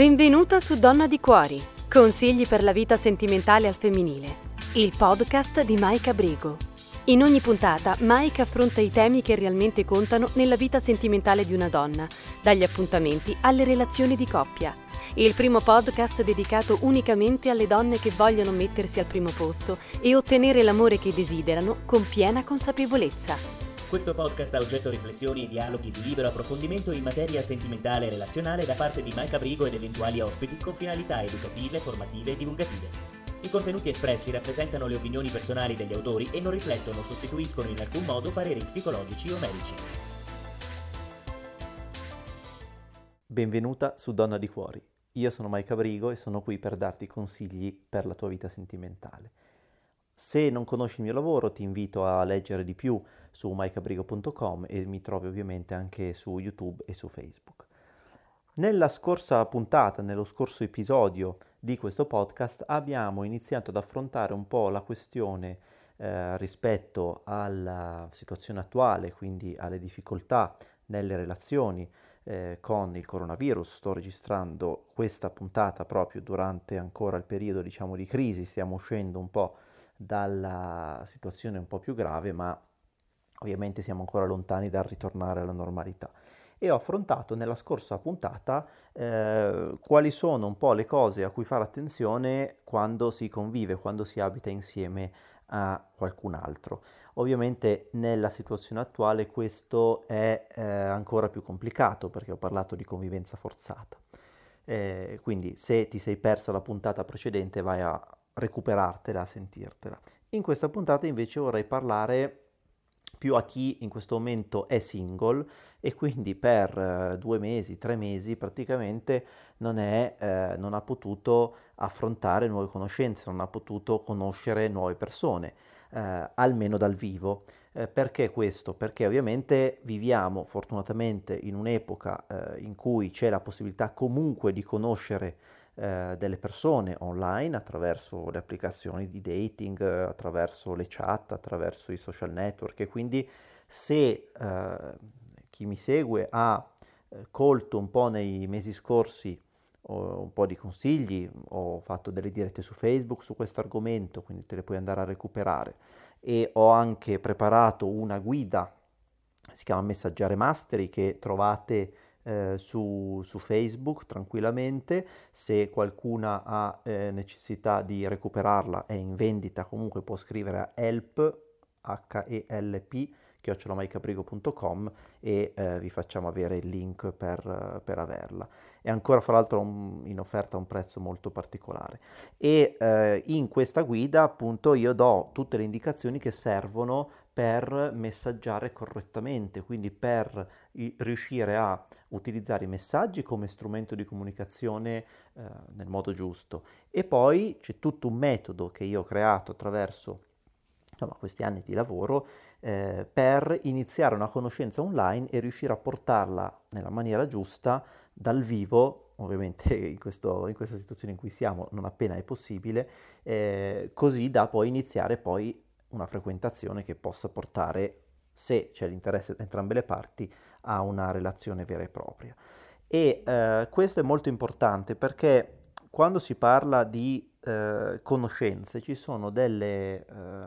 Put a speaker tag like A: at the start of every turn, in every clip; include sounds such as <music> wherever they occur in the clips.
A: Benvenuta su Donna di Cuori, consigli per la vita sentimentale al femminile, il podcast di Maika Brigo. In ogni puntata Maika affronta i temi che realmente contano nella vita sentimentale di una donna, dagli appuntamenti alle relazioni di coppia. Il primo podcast dedicato unicamente alle donne che vogliono mettersi al primo posto e ottenere l'amore che desiderano con piena consapevolezza.
B: Questo podcast ha oggetto riflessioni e dialoghi di libero approfondimento in materia sentimentale e relazionale da parte di Mike Abrigo ed eventuali ospiti con finalità educative, formative e divulgative. I contenuti espressi rappresentano le opinioni personali degli autori e non riflettono o sostituiscono in alcun modo pareri psicologici o medici.
C: Benvenuta su Donna di Cuori. Io sono Mike Abrigo e sono qui per darti consigli per la tua vita sentimentale. Se non conosci il mio lavoro ti invito a leggere di più su mikeabrigo.com e mi trovi ovviamente anche su YouTube e su Facebook. Nella scorsa puntata, nello scorso episodio di questo podcast, abbiamo iniziato ad affrontare un po' la questione eh, rispetto alla situazione attuale, quindi alle difficoltà nelle relazioni eh, con il coronavirus. Sto registrando questa puntata proprio durante ancora il periodo diciamo, di crisi, stiamo uscendo un po' dalla situazione un po' più grave, ma ovviamente siamo ancora lontani dal ritornare alla normalità. E ho affrontato nella scorsa puntata eh, quali sono un po' le cose a cui fare attenzione quando si convive, quando si abita insieme a qualcun altro. Ovviamente nella situazione attuale questo è eh, ancora più complicato perché ho parlato di convivenza forzata. Eh, quindi se ti sei persa la puntata precedente vai a recuperartela, sentirtela. In questa puntata invece vorrei parlare più a chi in questo momento è single e quindi per eh, due mesi, tre mesi praticamente non, è, eh, non ha potuto affrontare nuove conoscenze, non ha potuto conoscere nuove persone, eh, almeno dal vivo. Eh, perché questo? Perché ovviamente viviamo fortunatamente in un'epoca eh, in cui c'è la possibilità comunque di conoscere eh, delle persone online attraverso le applicazioni di dating, attraverso le chat, attraverso i social network. E quindi se eh, chi mi segue ha eh, colto un po' nei mesi scorsi un po' di consigli, ho fatto delle dirette su Facebook su questo argomento, quindi te le puoi andare a recuperare. E ho anche preparato una guida, si chiama Messaggiare Mastery, che trovate eh, su, su, Facebook tranquillamente. Se qualcuna ha eh, necessità di recuperarla, è in vendita, comunque può scrivere a help, H-E-L-P, chiocciolomaicaprigo.com e eh, vi facciamo avere il link per, per averla. È ancora fra l'altro un, in offerta a un prezzo molto particolare. E eh, in questa guida appunto io do tutte le indicazioni che servono per messaggiare correttamente, quindi per riuscire a utilizzare i messaggi come strumento di comunicazione eh, nel modo giusto. E poi c'è tutto un metodo che io ho creato attraverso insomma, questi anni di lavoro eh, per iniziare una conoscenza online e riuscire a portarla nella maniera giusta dal vivo ovviamente <laughs> in, questo, in, questa situazione in cui siamo non appena è possibile, eh, così da poi iniziare poi una frequentazione che possa portare, se c'è l'interesse da entrambe le parti, a una relazione vera e propria. E eh, questo è molto importante perché quando si parla di eh, conoscenze ci sono delle eh,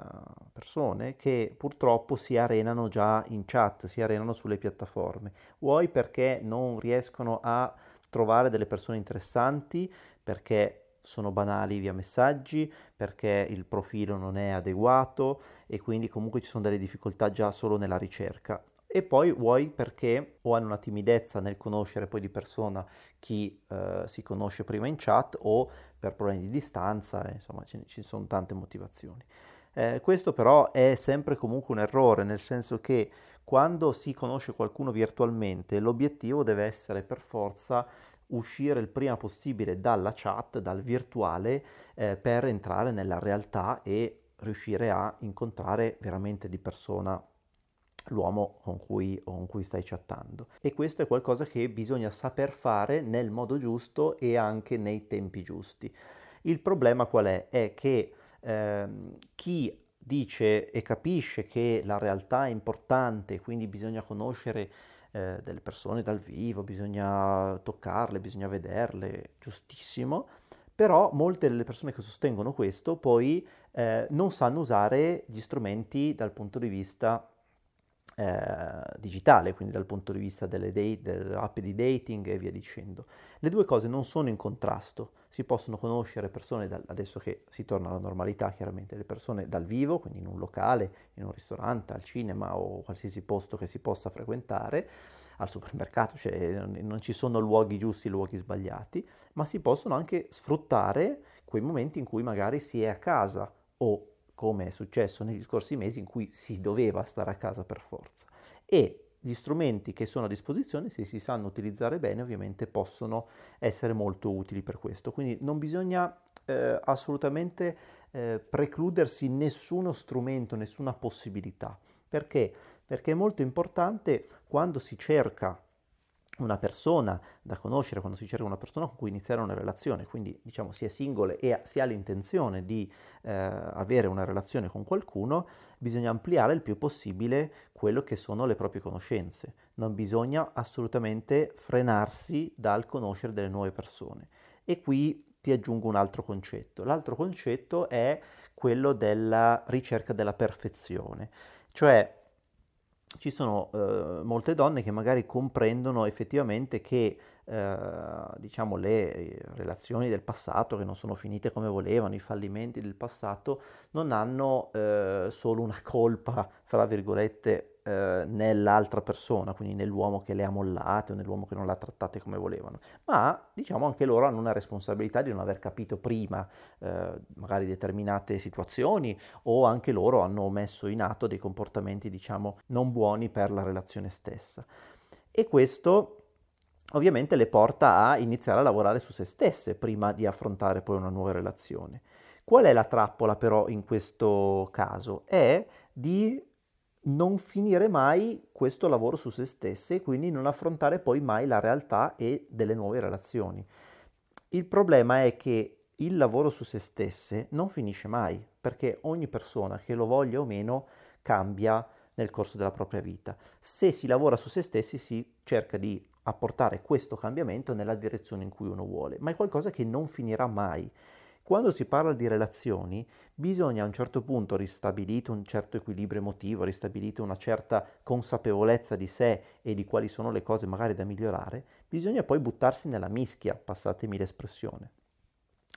C: persone che purtroppo si arenano già in chat, si arenano sulle piattaforme, vuoi perché non riescono a trovare delle persone interessanti, perché sono banali via messaggi, perché il profilo non è adeguato e quindi comunque ci sono delle difficoltà già solo nella ricerca. E poi vuoi perché o hanno una timidezza nel conoscere poi di persona chi eh, si conosce prima in chat o per problemi di distanza, insomma ce ci sono tante motivazioni. Eh, questo però è sempre comunque un errore, nel senso che quando si conosce qualcuno virtualmente l'obiettivo deve essere per forza uscire il prima possibile dalla chat, dal virtuale, eh, per entrare nella realtà e riuscire a incontrare veramente di persona l'uomo con cui, con cui stai chattando. E questo è qualcosa che bisogna saper fare nel modo giusto e anche nei tempi giusti. Il problema qual è? È che ehm, chi dice e capisce che la realtà è importante, quindi bisogna conoscere eh, delle persone dal vivo, bisogna toccarle, bisogna vederle, giustissimo, però molte delle persone che sostengono questo poi eh, non sanno usare gli strumenti dal punto di vista eh, digitale, quindi dal punto di vista delle, date, delle app di dating e via dicendo. Le due cose non sono in contrasto, si possono conoscere persone, da, adesso che si torna alla normalità chiaramente, le persone dal vivo, quindi in un locale, in un ristorante, al cinema o qualsiasi posto che si possa frequentare, al supermercato, cioè non ci sono luoghi giusti, luoghi sbagliati, ma si possono anche sfruttare quei momenti in cui magari si è a casa o come è successo negli scorsi mesi in cui si doveva stare a casa per forza. E gli strumenti che sono a disposizione, se si sanno utilizzare bene, ovviamente possono essere molto utili per questo. Quindi non bisogna eh, assolutamente eh, precludersi nessuno strumento, nessuna possibilità. Perché? Perché è molto importante quando si cerca una persona da conoscere, quando si cerca una persona con cui iniziare una relazione, quindi diciamo si è singole e si ha l'intenzione di eh, avere una relazione con qualcuno, bisogna ampliare il più possibile quello che sono le proprie conoscenze. Non bisogna assolutamente frenarsi dal conoscere delle nuove persone. E qui ti aggiungo un altro concetto. L'altro concetto è quello della ricerca della perfezione, cioè ci sono eh, molte donne che magari comprendono effettivamente che eh, diciamo, le eh, relazioni del passato che non sono finite come volevano, i fallimenti del passato, non hanno eh, solo una colpa, fra virgolette, eh, nell'altra persona, quindi nell'uomo che le ha mollate o nell'uomo che non l'ha trattate come volevano, ma diciamo anche loro hanno una responsabilità di non aver capito prima eh, magari determinate situazioni o anche loro hanno messo in atto dei comportamenti diciamo non buoni per la relazione stessa. E questo ovviamente le porta a iniziare a lavorare su se stesse prima di affrontare poi una nuova relazione. Qual è la trappola però in questo caso? È di non finire mai questo lavoro su se stesse e quindi non affrontare poi mai la realtà e delle nuove relazioni. Il problema è che il lavoro su se stesse non finisce mai, perché ogni persona, che lo voglia o meno, cambia nel corso della propria vita. Se si lavora su se stessi si cerca di apportare questo cambiamento nella direzione in cui uno vuole, ma è qualcosa che non finirà mai. Quando si parla di relazioni, bisogna a un certo punto, ristabilito un certo equilibrio emotivo, ristabilito una certa consapevolezza di sé e di quali sono le cose magari da migliorare, bisogna poi buttarsi nella mischia, passatemi l'espressione.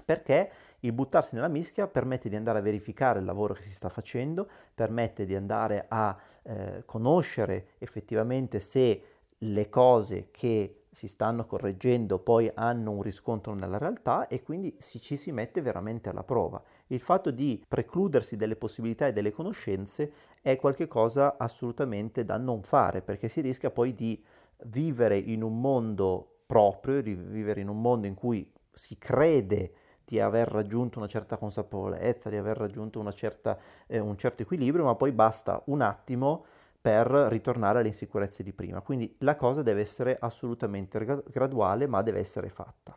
C: Perché il buttarsi nella mischia permette di andare a verificare il lavoro che si sta facendo, permette di andare a eh, conoscere effettivamente se le cose che si stanno correggendo poi hanno un riscontro nella realtà e quindi si, ci si mette veramente alla prova. Il fatto di precludersi delle possibilità e delle conoscenze è qualcosa assolutamente da non fare perché si rischia poi di vivere in un mondo proprio, di vivere in un mondo in cui si crede di aver raggiunto una certa consapevolezza, di aver raggiunto certa, eh, un certo equilibrio, ma poi basta un attimo per ritornare alle insicurezze di prima. Quindi la cosa deve essere assolutamente graduale, ma deve essere fatta.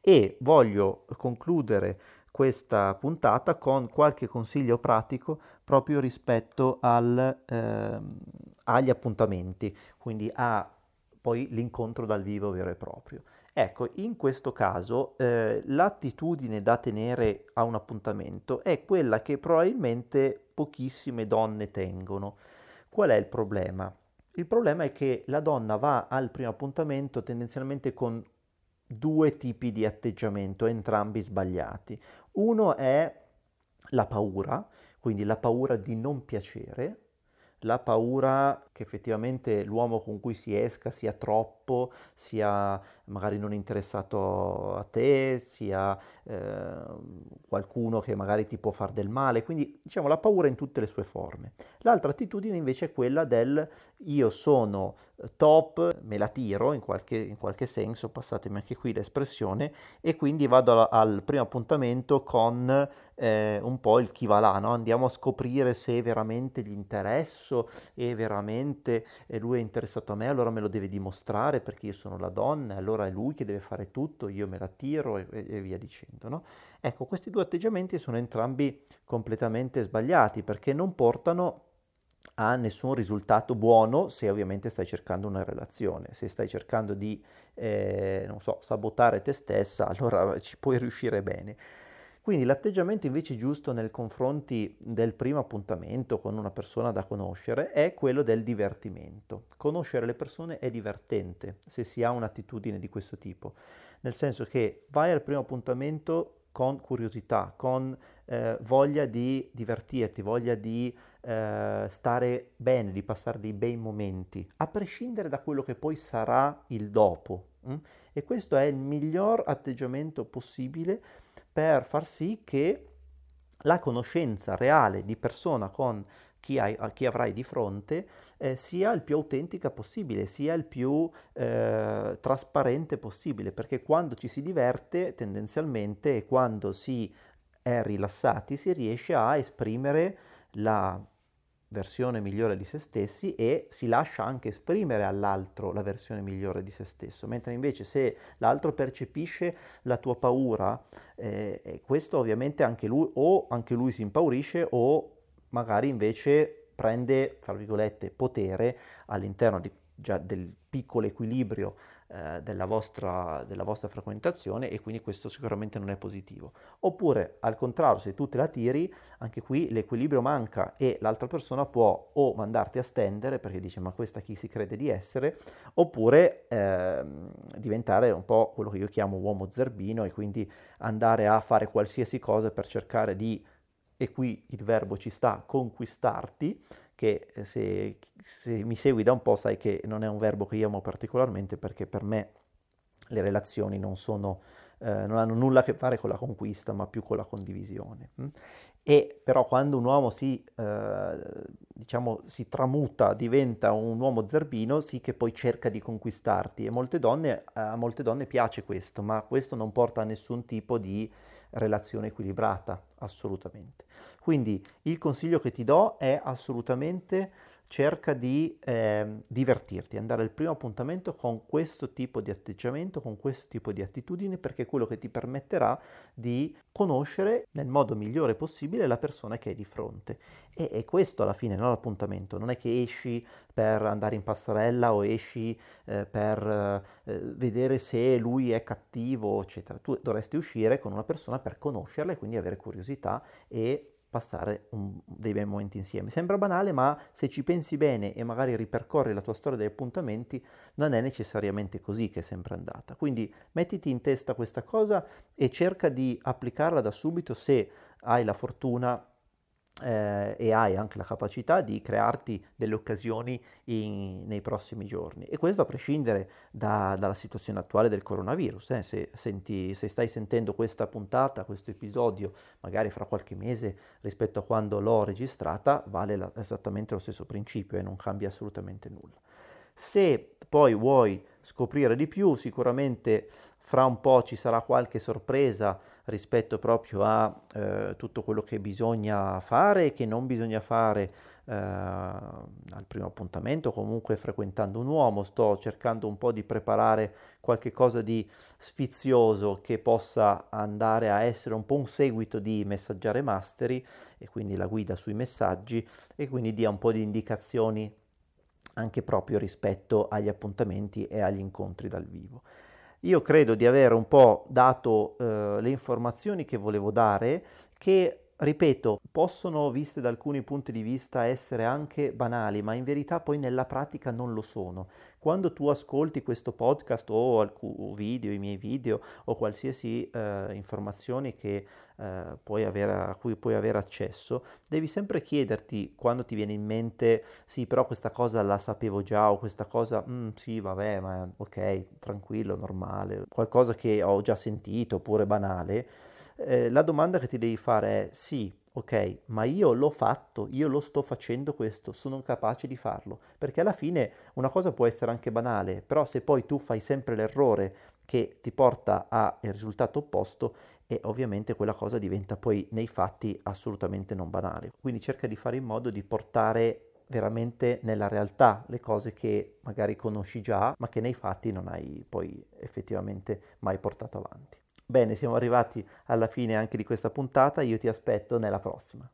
C: E voglio concludere questa puntata con qualche consiglio pratico proprio rispetto al, eh, agli appuntamenti, quindi a poi l'incontro dal vivo vero e proprio. Ecco, in questo caso eh, l'attitudine da tenere a un appuntamento è quella che probabilmente pochissime donne tengono. Qual è il problema? Il problema è che la donna va al primo appuntamento tendenzialmente con due tipi di atteggiamento, entrambi sbagliati. Uno è la paura, quindi la paura di non piacere, la paura che effettivamente l'uomo con cui si esca sia troppo, sia magari non interessato a te, sia eh, qualcuno che magari ti può far del male, quindi diciamo la paura in tutte le sue forme. L'altra attitudine invece è quella del io sono top, me la tiro in qualche, in qualche senso, passatemi anche qui l'espressione, e quindi vado al, al primo appuntamento con eh, un po' il chi va là, no? andiamo a scoprire se veramente gli interesso e veramente eh, lui è interessato a me, allora me lo deve dimostrare perché io sono la donna, allora è lui che deve fare tutto, io me la tiro e, e via dicendo. No? Ecco, questi due atteggiamenti sono entrambi completamente sbagliati perché non portano ha nessun risultato buono se ovviamente stai cercando una relazione. Se stai cercando di, eh, non so, sabotare te stessa, <laughs> allora ci puoi riuscire bene. Quindi l'atteggiamento invece giusto nei confronti del primo appuntamento con una persona da conoscere è quello del divertimento. Conoscere le persone è divertente se si ha un'attitudine di questo tipo, nel senso che vai al primo appuntamento con curiosità, con eh, voglia di divertirti, voglia di eh, stare bene, di passare dei bei momenti, a prescindere da quello che poi sarà il dopo. Hm? E questo è il miglior atteggiamento possibile per far sì che la conoscenza reale di persona con chi, hai, chi avrai di fronte eh, sia il più autentica possibile, sia il più eh, trasparente possibile, perché quando ci si diverte tendenzialmente e quando si è rilassati si riesce a esprimere la versione migliore di se stessi e si lascia anche esprimere all'altro la versione migliore di se stesso, mentre invece se l'altro percepisce la tua paura, eh, questo ovviamente anche lui o anche lui si impaurisce o magari invece prende, fra virgolette, potere all'interno di, già del piccolo equilibrio eh, della, vostra, della vostra frequentazione e quindi questo sicuramente non è positivo. Oppure al contrario, se tu te la tiri, anche qui l'equilibrio manca e l'altra persona può o mandarti a stendere perché dice ma questa chi si crede di essere, oppure eh, diventare un po' quello che io chiamo uomo zerbino e quindi andare a fare qualsiasi cosa per cercare di e qui il verbo ci sta, conquistarti, che eh, se, se, mi segui da un po' sai che non è un verbo che io amo particolarmente perché per me le relazioni non, sono, eh, non hanno nulla a che fare con la conquista ma più con la condivisione. E però quando un uomo si, eh, diciamo, si tramuta, diventa un uomo zerbino, sì che poi cerca di conquistarti e molte donne, a molte donne piace questo, ma questo non porta a nessun tipo di relazione equilibrata, assolutamente. Quindi il consiglio che ti do è assolutamente cerca di eh, divertirti, andare al primo appuntamento con questo tipo di atteggiamento, con questo tipo di attitudine, perché è quello che ti permetterà di conoscere nel modo migliore possibile la persona che hai di fronte. E, e questo alla fine, non l'appuntamento, non è che esci per andare in passerella o esci eh, per eh, vedere se lui è cattivo, eccetera. Tu dovresti uscire con una persona per conoscerla e quindi avere curiosità e passare un, dei bei momenti insieme. Sembra banale, ma se ci pensi bene e magari ripercorri la tua storia degli appuntamenti, non è necessariamente così che è sempre andata. Quindi mettiti in testa questa cosa e cerca di applicarla da subito se hai la fortuna eh, e hai anche la capacità di crearti delle occasioni in, nei prossimi giorni. E questo a prescindere da, dalla situazione attuale del coronavirus. Eh. Se, senti, se, stai sentendo questa puntata, questo episodio, magari fra qualche mese rispetto a quando l'ho registrata, vale la, esattamente lo stesso principio e non cambia assolutamente nulla. Se poi vuoi scoprire di più, sicuramente fra un po' ci sarà qualche sorpresa rispetto proprio a eh, tutto quello che bisogna fare e che non bisogna fare eh, al primo appuntamento, comunque frequentando un uomo. Sto cercando un po' di preparare qualche cosa di sfizioso che possa andare a essere un po' un seguito di Messaggiare Mastery e quindi la guida sui messaggi e quindi dia un po' di indicazioni anche proprio rispetto agli appuntamenti e agli incontri dal vivo. Io credo di aver un po' dato eh, le informazioni che volevo dare, che ripeto, possono, viste da alcuni punti di vista, essere anche banali, ma in verità poi nella pratica non lo sono. Quando tu ascolti questo podcast o alcuni video, i miei video o qualsiasi eh, informazione che, eh, puoi avere, a cui puoi avere accesso, devi sempre chiederti quando ti viene in mente, sì, però questa cosa la sapevo già o questa cosa, mm, sì, vabbè, ma ok, tranquillo, normale, qualcosa che ho già sentito oppure banale eh, la domanda che ti devi fare è sì, ok, ma io l'ho fatto, io lo sto facendo questo, sono capace di farlo, perché alla fine una cosa può essere anche banale, però se poi tu fai sempre l'errore che ti porta al risultato opposto, e ovviamente quella cosa diventa poi nei fatti assolutamente non banale. Quindi cerca di fare in modo di portare veramente nella realtà le cose che magari conosci già, ma che nei fatti non hai poi effettivamente mai portato avanti. Bene, siamo arrivati alla fine anche di questa puntata, io ti aspetto nella prossima.